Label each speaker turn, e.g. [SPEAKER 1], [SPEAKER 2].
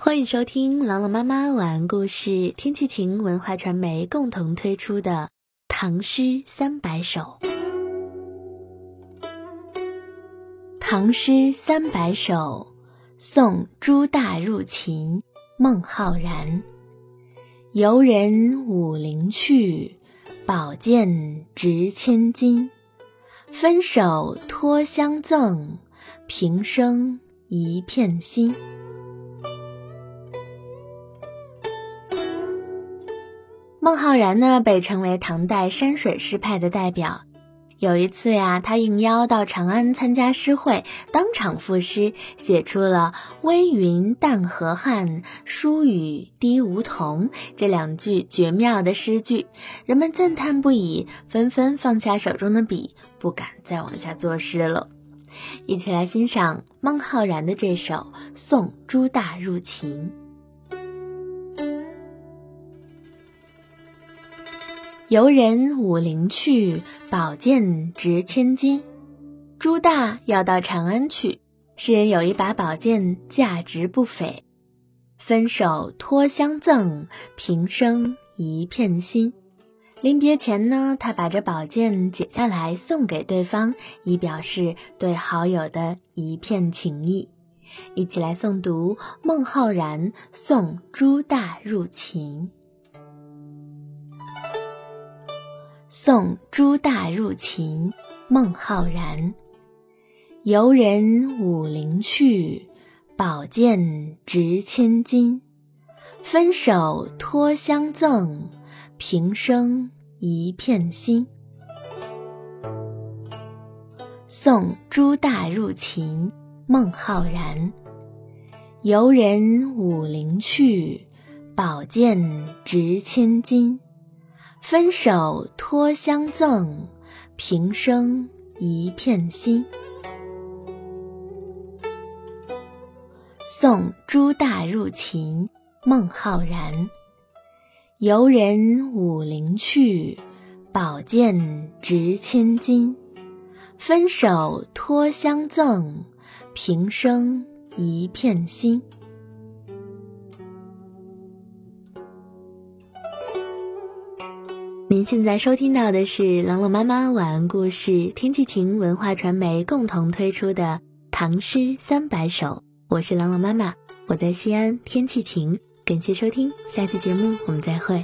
[SPEAKER 1] 欢迎收听朗朗妈妈晚安故事，天气晴文化传媒共同推出的《唐诗三百首》。《唐诗三百首》，宋·朱大入秦，孟浩然。游人武陵去，宝剑值千金。分手托相赠，平生一片心。孟浩然呢，被称为唐代山水诗派的代表。有一次呀，他应邀到长安参加诗会，当场赋诗，写出了“微云淡河汉，疏雨滴梧桐”这两句绝妙的诗句，人们赞叹不已，纷纷放下手中的笔，不敢再往下作诗了。一起来欣赏孟浩然的这首《送朱大入秦》。游人武陵去，宝剑值千金。朱大要到长安去，诗人有一把宝剑，价值不菲。分手托相赠，平生一片心。临别前呢，他把这宝剑解下来送给对方，以表示对好友的一片情谊。一起来诵读孟浩然《送朱大入秦》。送朱大入秦，孟浩然。游人武陵去，宝剑值千金。分手托相赠，平生一片心。送朱大入秦，孟浩然。游人武陵去，宝剑值千金。分手托相赠，平生一片心。送朱大入秦，孟浩然。游人武陵去，宝剑值千金。分手托相赠，平生一片心。您现在收听到的是朗朗妈妈晚安故事，天气晴文化传媒共同推出的《唐诗三百首》，我是朗朗妈妈，我在西安，天气晴，感谢收听，下期节目我们再会。